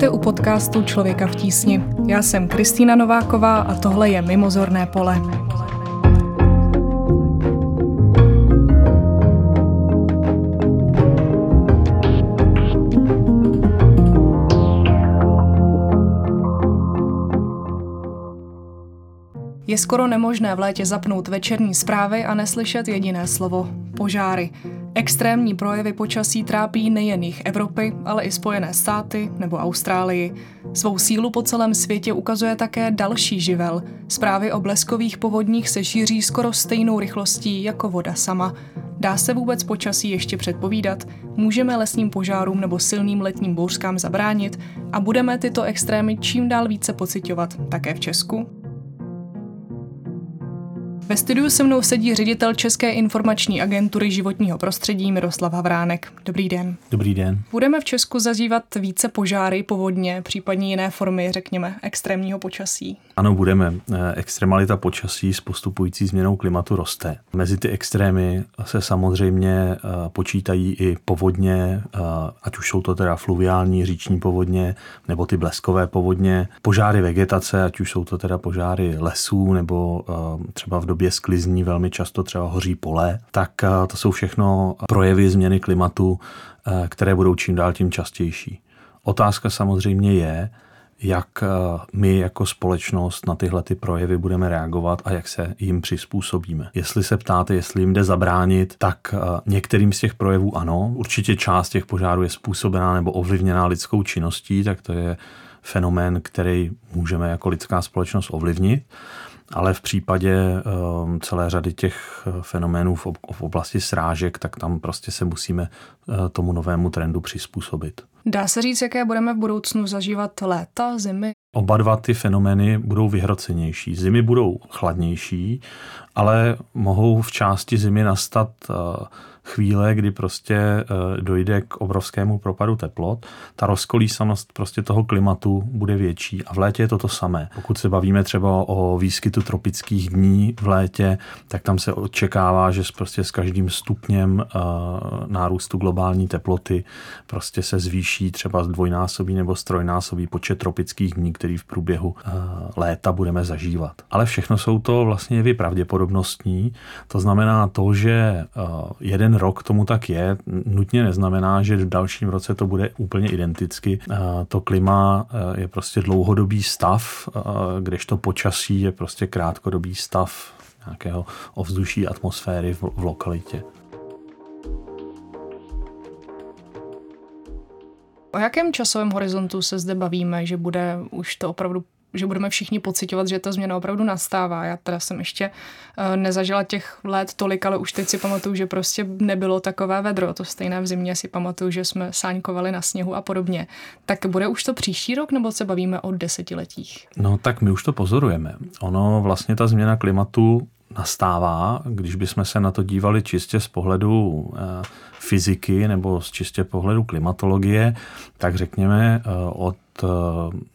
Vítejte u podcastu Člověka v tísni. Já jsem Kristýna Nováková a tohle je Mimozorné pole. Je skoro nemožné v létě zapnout večerní zprávy a neslyšet jediné slovo – požáry. Extrémní projevy počasí trápí nejen jich Evropy, ale i Spojené státy nebo Austrálii. Svou sílu po celém světě ukazuje také další živel. Zprávy o bleskových povodních se šíří skoro stejnou rychlostí jako voda sama. Dá se vůbec počasí ještě předpovídat? Můžeme lesním požárům nebo silným letním bouřkám zabránit? A budeme tyto extrémy čím dál více pocitovat také v Česku? Ve studiu se mnou sedí ředitel České informační agentury životního prostředí Miroslav Havránek. Dobrý den. Dobrý den. Budeme v Česku zažívat více požáry, povodně, případně jiné formy, řekněme, extrémního počasí. Ano, budeme. Eh, extremalita počasí s postupující změnou klimatu roste. Mezi ty extrémy se samozřejmě eh, počítají i povodně, eh, ať už jsou to teda fluviální říční povodně, nebo ty bleskové povodně, požáry vegetace, ať už jsou to teda požáry lesů, nebo třeba v době sklizní velmi často třeba hoří pole, tak to jsou všechno projevy změny klimatu, které budou čím dál tím častější. Otázka samozřejmě je, jak eh, my jako společnost na tyhle ty projevy budeme reagovat a jak se jim přizpůsobíme. Jestli se ptáte, jestli jim jde zabránit, tak eh, některým z těch projevů ano. Určitě část těch požárů je způsobená nebo ovlivněná lidskou činností, tak to je fenomén, který můžeme jako lidská společnost ovlivnit. Ale v případě um, celé řady těch fenoménů v, oblasti srážek, tak tam prostě se musíme uh, tomu novému trendu přizpůsobit. Dá se říct, jaké budeme v budoucnu zažívat léta, zimy? Oba dva ty fenomény budou vyhrocenější. Zimy budou chladnější, ale mohou v části zimy nastat uh, chvíle, kdy prostě eh, dojde k obrovskému propadu teplot, ta rozkolísanost prostě toho klimatu bude větší a v létě je to to samé. Pokud se bavíme třeba o výskytu tropických dní v létě, tak tam se očekává, že prostě s každým stupněm eh, nárůstu globální teploty prostě se zvýší třeba dvojnásobí nebo strojnásobí počet tropických dní, který v průběhu eh, léta budeme zažívat. Ale všechno jsou to vlastně jevy pravděpodobnostní, to znamená to, že jeden rok tomu tak je, nutně neznamená, že v dalším roce to bude úplně identicky. To klima je prostě dlouhodobý stav, kdežto počasí je prostě krátkodobý stav nějakého ovzduší atmosféry v, v lokalitě. O jakém časovém horizontu se zde bavíme, že bude už to opravdu že budeme všichni pocitovat, že ta změna opravdu nastává. Já teda jsem ještě uh, nezažila těch let tolik, ale už teď si pamatuju, že prostě nebylo takové vedro. To stejné v zimě si pamatuju, že jsme sáňkovali na sněhu a podobně. Tak bude už to příští rok, nebo se bavíme o desetiletích? No tak my už to pozorujeme. Ono vlastně ta změna klimatu nastává, když bychom se na to dívali čistě z pohledu uh, fyziky nebo z čistě pohledu klimatologie, tak řekněme uh, od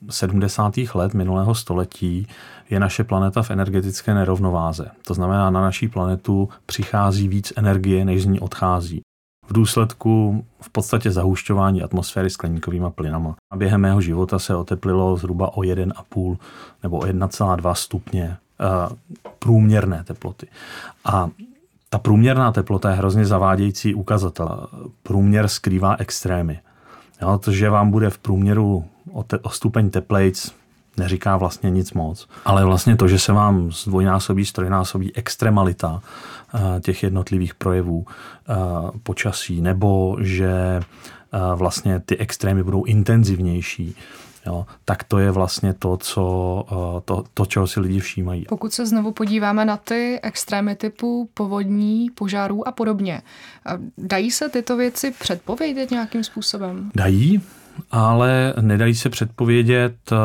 70. Eh, let minulého století je naše planeta v energetické nerovnováze. To znamená, na naší planetu přichází víc energie, než z ní odchází. V důsledku v podstatě zahušťování atmosféry skleníkovými plynama. A během mého života se oteplilo zhruba o 1,5 nebo o 1,2 stupně uh, průměrné teploty. A ta průměrná teplota je hrozně zavádějící ukazatel. Průměr skrývá extrémy. Jo, to, že vám bude v průměru o, te, o stupeň teplejc, neříká vlastně nic moc. Ale vlastně to, že se vám zdvojnásobí, strojnásobí extremalita uh, těch jednotlivých projevů uh, počasí, nebo že uh, vlastně ty extrémy budou intenzivnější, jo, tak to je vlastně to, co, eh, to, to, čeho si lidi všímají. Pokud se znovu podíváme na ty extrémy typu povodní, požárů a podobně, eh, dají se tyto věci předpovědět nějakým způsobem? Dají, ale nedají se předpovědět eh,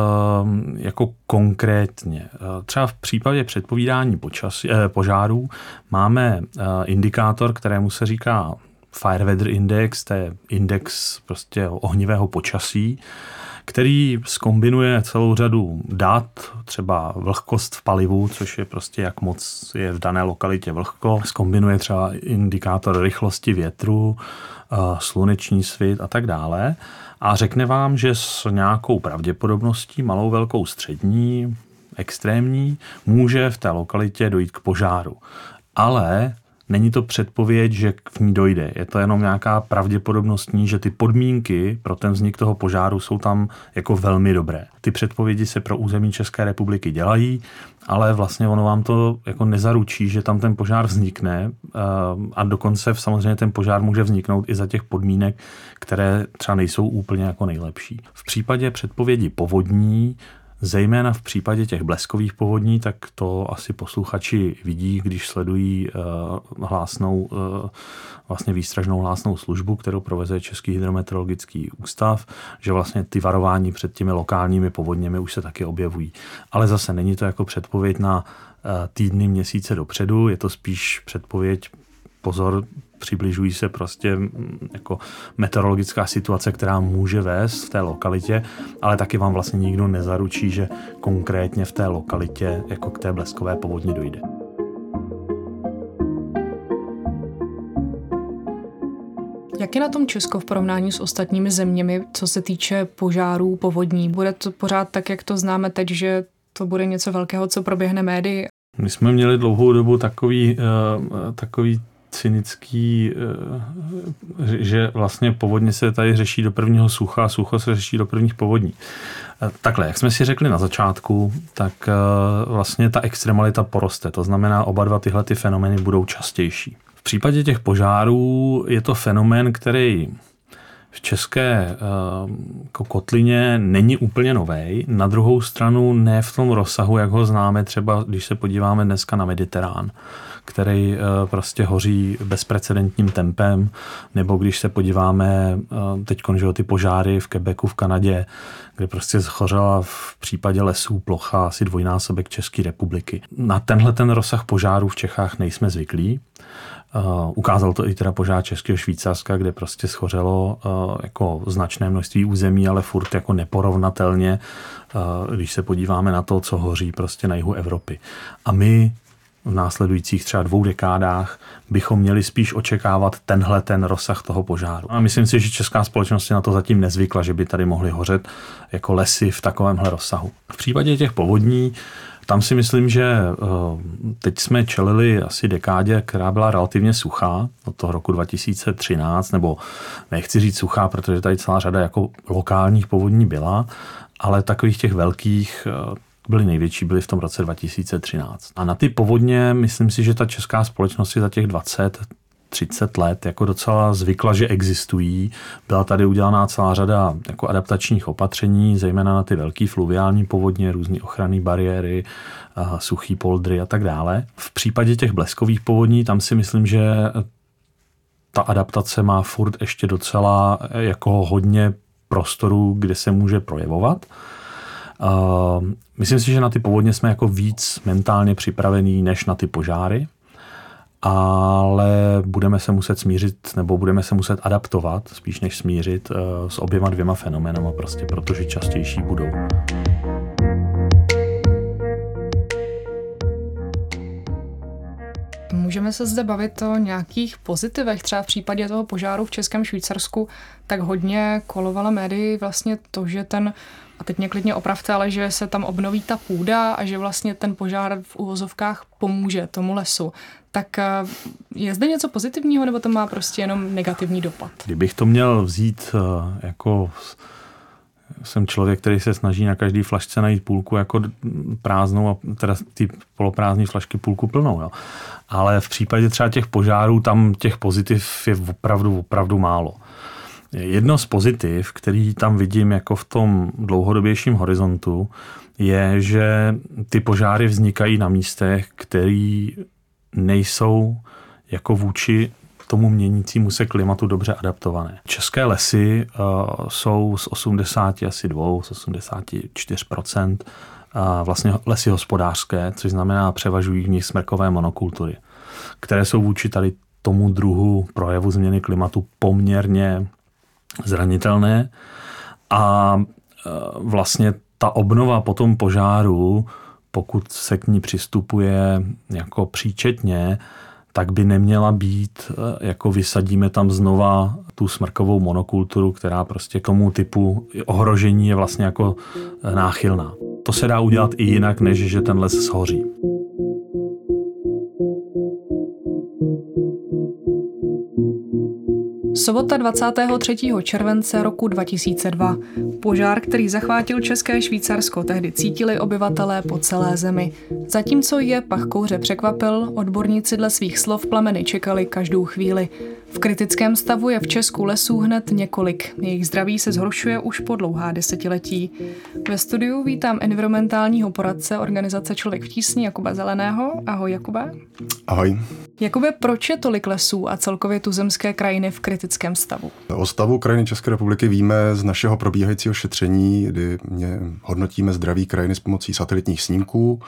jako konkrétně. Třeba v případě předpovídání počasí, požárů máme indikátor, kterému se říká Fire Weather Index, to je index prostě ohnivého počasí který skombinuje celou řadu dat, třeba vlhkost v palivu, což je prostě jak moc je v dané lokalitě vlhko, skombinuje třeba indikátor rychlosti větru, sluneční svit a tak dále a řekne vám, že s nějakou pravděpodobností, malou, velkou, střední, extrémní, může v té lokalitě dojít k požáru. Ale není to předpověď, že k ní dojde. Je to jenom nějaká pravděpodobnostní, že ty podmínky pro ten vznik toho požáru jsou tam jako velmi dobré. Ty předpovědi se pro území České republiky dělají, ale vlastně ono vám to jako nezaručí, že tam ten požár vznikne eh, a dokonce samozřejmě ten požár může vzniknout i za těch podmínek, které třeba nejsou úplně jako nejlepší. V případě předpovědi povodní Zejména v případě těch bleskových povodní, tak to asi posluchači vidí, když sledují uh, hlásnou, uh, vlastně výstražnou hlásnou službu, kterou proveze Český hydrometeorologický ústav, že vlastně ty varování před těmi lokálními povodněmi už se taky objevují. Ale zase není to jako předpověď na uh, týdny, měsíce dopředu, je to spíš předpověď pozor, přibližují se prostě mm, jako meteorologická situace, která může vést v té lokalitě, ale taky vám vlastně nikdo nezaručí, že konkrétně v té lokalitě jako k té bleskové povodni dojde. Jak je na tom Česko v porovnání s ostatními zeměmi, co se týče požárů, povodní? Bude to pořád tak, jak to známe teď, že to bude něco velkého, co proběhne médii? My jsme měli dlouhou dobu takový, uh, takový cynický, eh, že vlastně povodně se tady řeší do prvního sucha a sucho se řeší do prvních povodní. Eh, takhle, jak jsme si řekli na začátku, tak eh, vlastně ta extremalita poroste. To znamená, oba dva tyhle ty fenomény budou častější. V případě těch požárů je to fenomén, který v české jako kotlině není úplně nový. Na druhou stranu ne v tom rozsahu, jak ho známe třeba, když se podíváme dneska na Mediterán který eh, prostě hoří bezprecedentním tempem, nebo když se podíváme eh, teď že ty požáry v Quebecu v Kanadě, kde prostě zhořela v případě lesů plocha asi dvojnásobek České republiky. Na tenhle ten rozsah požárů v Čechách nejsme zvyklí. Uh, ukázal to i teda požár Českého Švýcarska, kde prostě schořelo uh, jako značné množství území, ale furt jako neporovnatelně, uh, když se podíváme na to, co hoří prostě na jihu Evropy. A my v následujících třeba dvou dekádách bychom měli spíš očekávat tenhle ten rozsah toho požáru. A myslím si, že česká společnost je na to zatím nezvykla, že by tady mohly hořet jako lesy v takovémhle rozsahu. V případě těch povodní tam si myslím, že eh, teď jsme čelili asi dekádě, která byla relativně suchá od toho roku 2013, nebo nechci říct suchá, protože tady celá řada jako lokálních povodní byla, ale takových těch velkých eh, byly největší, byly v tom roce 2013. A na ty povodně myslím si, že ta česká společnost je za těch 20 30 let jako docela zvykla, že existují. Byla tady udělaná celá řada jako adaptačních opatření, zejména na ty velké fluviální povodně, různé ochranné bariéry, suchý poldry a tak dále. V případě těch bleskových povodní, tam si myslím, že ta adaptace má furt ještě docela jako hodně prostoru, kde se může projevovat. Uh, myslím si, že na ty povodně jsme jako víc mentálně připravení než na ty požáry, ale budeme se muset smířit nebo budeme se muset adaptovat, spíš než smířit uh, s oběma dvěma fenoménama, prostě protože častější budou. Můžeme se zde bavit o nějakých pozitivech. Třeba v případě toho požáru v Českém Švýcarsku tak hodně kolovala médii vlastně to, že ten a teď mě klidně opravte, ale že se tam obnoví ta půda a že vlastně ten požár v uvozovkách pomůže tomu lesu. Tak eh, je zde něco pozitivního, nebo to má prostě jenom negativní dopad? Kdybych to měl vzít eh, jako jsem člověk, který se snaží na každý flašce najít půlku jako prázdnou a teda ty poloprázdné flašky půlku plnou. Jo. Ale v případě třeba těch požárů tam těch pozitiv je opravdu, opravdu málo. Jedno z pozitiv, který tam vidím jako v tom dlouhodobějším horizontu, je, že ty požáry vznikají na místech, které nejsou jako vůči tomu měnícímu se klimatu dobře adaptované. České lesy uh, jsou z 80 asi 2, z 84 uh, vlastně lesy hospodářské, což znamená převažují v nich smrkové monokultury, které jsou vůči tady tomu druhu projevu změny klimatu poměrně zranitelné a vlastně ta obnova po tom požáru, pokud se k ní přistupuje jako příčetně, tak by neměla být, eh, jako vysadíme tam znova tu smrkovou monokulturu, která prostě tomu typu ohrožení je vlastně jako eh, náchylná. To se dá udělat i jinak, než že ten les shoří. Sobota 23. července roku 2002. Požár, který zachvátil České Švýcarsko, tehdy cítili obyvatelé po celé zemi. Zatímco je pach kouře překvapil, odborníci dle svých slov plameny čekali každou chvíli. V kritickém stavu je v Česku lesů hned několik. Jejich zdraví se zhoršuje už po dlouhá desetiletí. Ve studiu vítám environmentálního poradce organizace Člověk v tísni Jakuba Zeleného. Ahoj Jakube. Ahoj. Jakube, proč je tolik lesů a celkově tuzemské krajiny v kritickém stavu? O stavu krajiny České republiky víme z našeho probíhajícího šetření, kdy mě hodnotíme zdraví krajiny s pomocí satelitních snímků.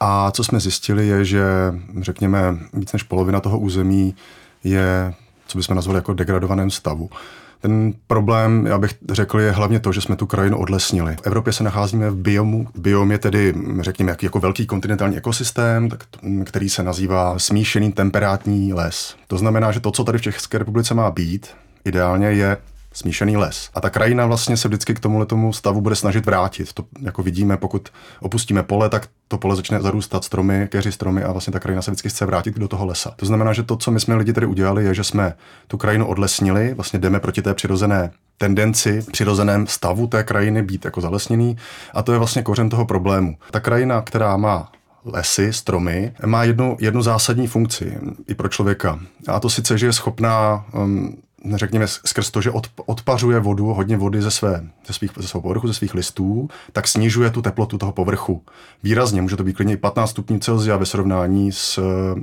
A co jsme zjistili, je, že řekněme víc než polovina toho území je co bychom nazvali jako degradovaném stavu. Ten problém, já bych řekl, je hlavně to, že jsme tu krajinu odlesnili. V Evropě se nacházíme v biomu. Biom je tedy, řekněme, jako velký kontinentální ekosystém, který se nazývá smíšený temperátní les. To znamená, že to, co tady v České republice má být, ideálně je smíšený les. A ta krajina vlastně se vždycky k tomuhle tomu stavu bude snažit vrátit. To jako vidíme, pokud opustíme pole, tak to pole začne zarůstat stromy, keři stromy a vlastně ta krajina se vždycky chce vrátit do toho lesa. To znamená, že to, co my jsme lidi tady udělali, je, že jsme tu krajinu odlesnili, vlastně jdeme proti té přirozené tendenci, přirozeném stavu té krajiny být jako zalesněný a to je vlastně kořen toho problému. Ta krajina, která má lesy, stromy, má jednu, jednu zásadní funkci i pro člověka. A to sice, že je schopná um, řekněme, skrz to, že od, odpařuje vodu, hodně vody ze, své, ze, svých, ze svého povrchu, ze svých listů, tak snižuje tu teplotu toho povrchu. Výrazně, může to být klidně 15 stupňů Celsia ve srovnání s eh,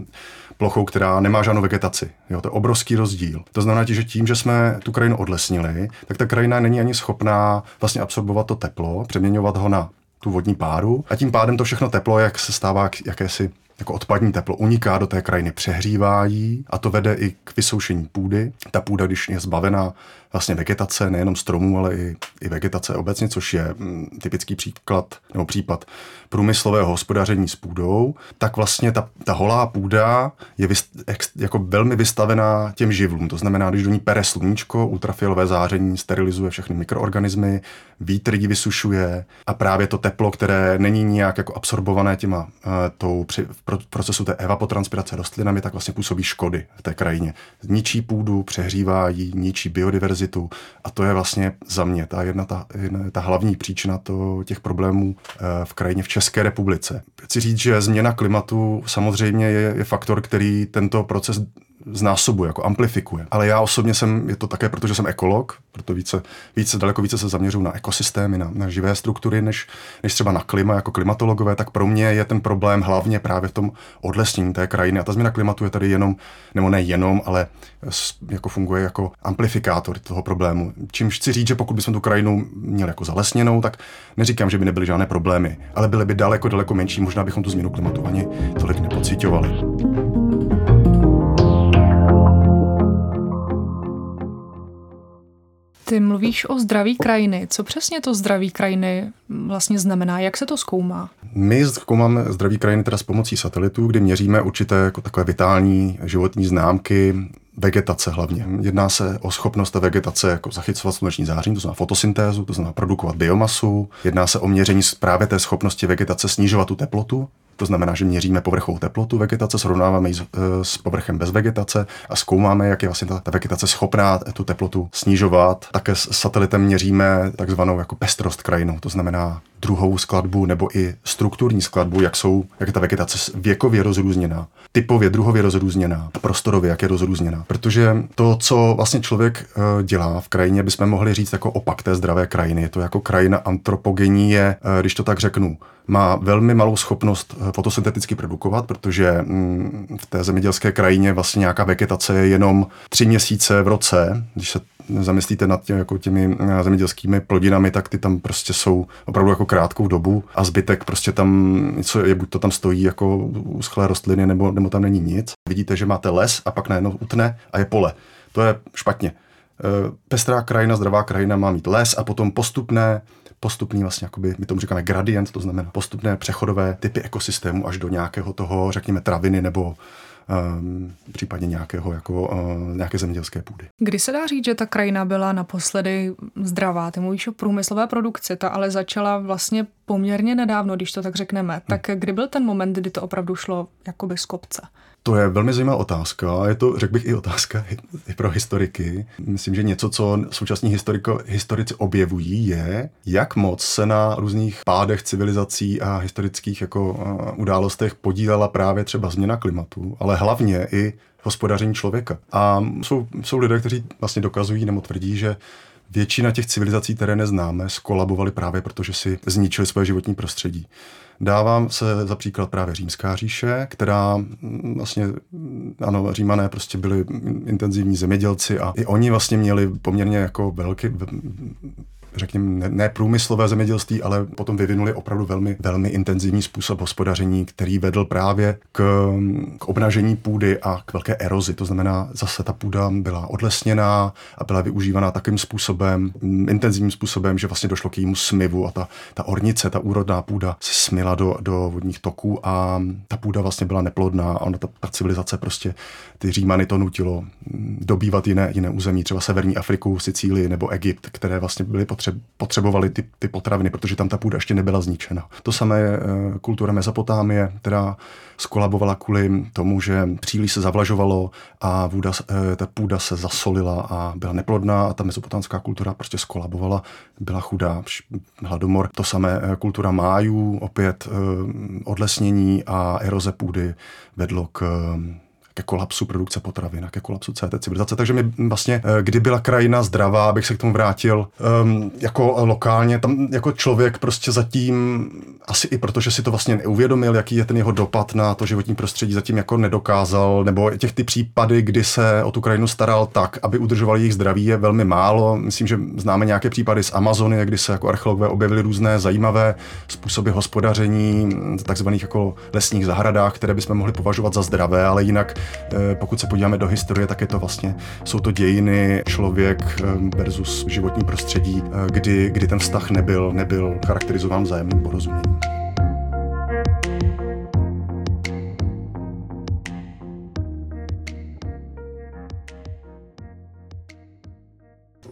plochou, která nemá žádnou vegetaci. Jo, to je obrovský rozdíl. To znamená, že tím, že jsme tu krajinu odlesnili, tak ta krajina není ani schopná vlastně absorbovat to teplo, přeměňovat ho na tu vodní páru a tím pádem to všechno teplo, jak se stává jakési jako odpadní teplo uniká do té krajiny, přehřívá jí a to vede i k vysoušení půdy. Ta půda, když je zbavená vlastně vegetace, nejenom stromů, ale i, i vegetace obecně, což je mm, typický příklad nebo případ průmyslového hospodaření s půdou, tak vlastně ta, ta holá půda je vyst, ex, jako velmi vystavená těm živlům. To znamená, když do ní pere sluníčko, ultrafialové záření sterilizuje všechny mikroorganismy, vítr ji vysušuje a právě to teplo, které není nijak jako absorbované těma uh, tou při, procesu té evapotranspirace rostlinami, tak vlastně působí škody v té krajině. Ničí půdu, přehřívá ji, ničí biodiverzitu a to je vlastně za mě ta jedna ta, jedna, ta hlavní příčina to, těch problémů uh, v krajině v České republice. Chci říct, že změna klimatu samozřejmě je, je faktor, který tento proces znásobuje, jako amplifikuje. Ale já osobně jsem, je to také, protože jsem ekolog, proto více, více daleko více se zaměřuji na ekosystémy, na, na živé struktury, než, než třeba na klima jako klimatologové, tak pro mě je ten problém hlavně právě v tom odlesnění té krajiny. A ta změna klimatu je tady jenom, nebo ne jenom, ale jako funguje jako amplifikátor toho problému. Čímž chci říct, že pokud bychom tu krajinu měli jako zalesněnou, tak neříkám, že by nebyly žádné problémy, ale byly by daleko, daleko menší. Možná bychom tu změnu klimatu ani tolik nepocitovali. Ty mluvíš o zdraví krajiny. Co přesně to zdraví krajiny vlastně znamená? Jak se to zkoumá? My zkoumáme zdraví krajiny teda s pomocí satelitů, kdy měříme určité jako takové vitální životní známky vegetace hlavně. Jedná se o schopnost té vegetace jako zachycovat sluneční záření, to znamená fotosyntézu, to znamená produkovat biomasu. Jedná se o měření právě té schopnosti vegetace snižovat tu teplotu, to znamená, že měříme povrchovou teplotu vegetace, srovnáváme ji s, eh, s povrchem bez vegetace a zkoumáme, jak je vlastně ta, ta vegetace schopná tu teplotu snižovat. Také s satelitem měříme takzvanou jako pestrost krajinou, to znamená druhovou skladbu nebo i strukturní skladbu, jak, jsou, jak je ta vegetace věkově rozrůzněná, typově, druhově rozrůzněná, prostorově, jak je rozrůzněná. Protože to, co vlastně člověk eh, dělá v krajině, bychom mohli říct jako opak té zdravé krajiny. Je to jako krajina antropogenní je, eh, když to tak řeknu, má velmi malou schopnost fotosynteticky produkovat, protože mm, v té zemědělské krajině vlastně nějaká vegetace je jenom tři měsíce v roce, když se zamyslíte nad tě, jako těmi eh, zemědělskými plodinami, tak ty tam prostě jsou opravdu jako krátkou dobu a zbytek prostě tam něco je, buď to tam stojí jako uschlé rostliny, nebo, nebo tam není nic. Vidíte, že máte les a pak najednou utne a je pole. To je špatně. Pestrá krajina, zdravá krajina má mít les a potom postupné postupný vlastně, jakoby, my tomu říkáme gradient, to znamená postupné přechodové typy ekosystému až do nějakého toho, řekněme, traviny nebo um, případně nějakého, jako, uh, nějaké zemědělské půdy. Kdy se dá říct, že ta krajina byla naposledy zdravá? Ty mluvíš o průmyslové produkci, ta ale začala vlastně poměrně nedávno, když to tak řekneme. Hmm. Tak kdy byl ten moment, kdy to opravdu šlo jakoby z kopce? To je velmi zajímavá otázka. Je to, řekl bych, i otázka i pro historiky. Myslím, že něco, co současní historiko, historici objevují, je, jak moc se na různých pádech civilizací a historických jako uh, událostech podílela právě třeba změna klimatu, ale hlavně i hospodaření člověka. A jsou, jsou lidé, kteří vlastně dokazují nebo tvrdí, že většina těch civilizací, které neznáme, skolabovaly právě protože si zničili svoje životní prostředí. Dávám se za příklad právě Římská říše, která mm, vlastně, ano, Římané prostě byli intenzivní zemědělci a i oni vlastně měli poměrně jako velký, řekněme, ne, průmyslové zemědělství, ale potom vyvinuli opravdu velmi, velmi intenzivní způsob hospodaření, který vedl právě k, k obnažení půdy a k velké erozi. To znamená, zase ta půda byla odlesněná a byla využívaná takým způsobem, intenzivním způsobem, že vlastně došlo k jejímu smyvu a ta, ta ornice, ta úrodná půda se smila do, do vodních toků a ta půda vlastně byla neplodná a ona, ta, ta civilizace prostě ty Římany to nutilo dobývat jiné, jiné území, třeba Severní Afriku, Sicílii nebo Egypt, které vlastně byly potřeb, potřebovali ty, ty potraviny, protože tam ta půda ještě nebyla zničena. To samé je eh, kultura Mezopotámie, která skolabovala kvůli tomu, že příliš se zavlažovalo a vůda, eh, ta půda se zasolila a byla neplodná a ta mezopotámská kultura prostě skolabovala, byla chudá, hladomor. To samé eh, kultura májů, opět odlesnění a eroze půdy vedlo k ke kolapsu produkce potravin a ke kolapsu té civilizace. Takže mi vlastně, eh, kdy byla krajina zdravá, abych se k tomu vrátil, um, jako lokálně, tam jako člověk prostě zatím, asi i protože si to vlastně neuvědomil, jaký je ten jeho dopad na to životní prostředí, zatím jako nedokázal, nebo těch ty případy, kdy se o tu krajinu staral tak, aby udržoval jejich zdraví, je velmi málo. Myslím, že známe nějaké případy z Amazony, kdy se jako archeologové objevili různé zajímavé způsoby hospodaření, takzvaných jako lesních zahradách, které bychom mohli považovat za zdravé, ale jinak Eh, pokud se podíváme do historie, tak je to vlastně, jsou to dějiny člověk eh, versus životní prostředí, eh, kdy, kdy ten vztah nebyl, nebyl charakterizován vzájemným porozuměním.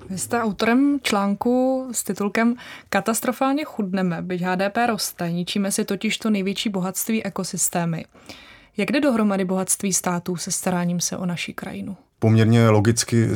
Vy jste autorem článku s titulkem Katastrofálně chudneme, byť HDP roste, ničíme si totiž to největší bohatství ekosystémy. Jak jde dohromady bohatství států se staráním se o naši krajinu? Poměrně logicky,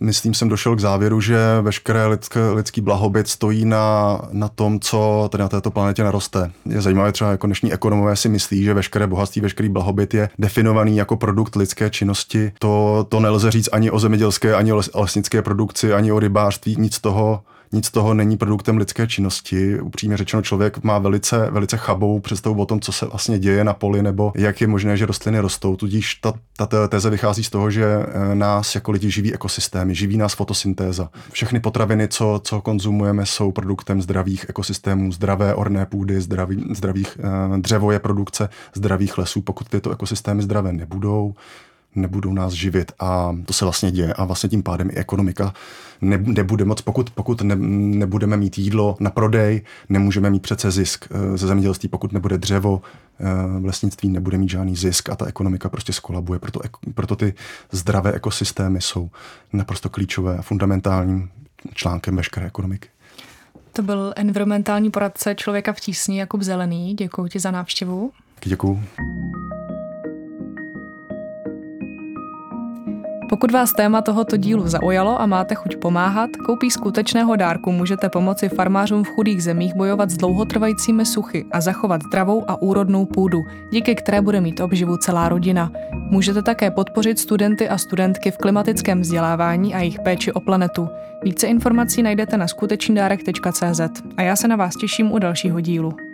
myslím, jsem došel k závěru, že veškeré lidské, lidský blahobyt stojí na, na tom, co tady na této planetě naroste. Je zajímavé, třeba jako dnešní ekonomové si myslí, že veškeré bohatství, veškerý blahobyt je definovaný jako produkt lidské činnosti. To, to nelze říct ani o zemědělské, ani o lesnické produkci, ani o rybářství, nic toho nic z toho není produktem lidské činnosti. Upřímně řečeno, člověk má velice, velice chabou představu o tom, co se vlastně děje na poli, nebo jak je možné, že rostliny rostou. Tudíž ta, ta teze vychází z toho, že eh, nás jako lidi živí ekosystémy, živí nás fotosyntéza. Všechny potraviny, co, co konzumujeme, jsou produktem zdravých ekosystémů, zdravé orné půdy, zdravý, zdravých eh, dřevo je produkce zdravých lesů. Pokud tyto ekosystémy zdravé nebudou, nebudou nás živit a to se vlastně děje a vlastně tím pádem i ekonomika ne, nebude moc, pokud, pokud ne, nebudeme mít jídlo na prodej, nemůžeme mít přece zisk eh, ze zemědělství, pokud nebude dřevo, eh, v lesnictví nebude mít žádný zisk a ta ekonomika prostě skolabuje. Proto, proto ty zdravé ekosystémy jsou naprosto klíčové a fundamentálním článkem veškeré ekonomiky. To byl environmentální poradce člověka v tísni Jakub Zelený. Děkuji ti za návštěvu. Děkuji. Pokud vás téma tohoto dílu zaujalo a máte chuť pomáhat, koupí skutečného dárku můžete pomoci farmářům v chudých zemích bojovat s dlouhotrvajícími suchy a zachovat zdravou a úrodnou půdu, díky které bude mít obživu celá rodina. Můžete také podpořit studenty a studentky v klimatickém vzdělávání a jejich péči o planetu. Více informací najdete na skutečnýdárek.cz a já se na vás těším u dalšího dílu.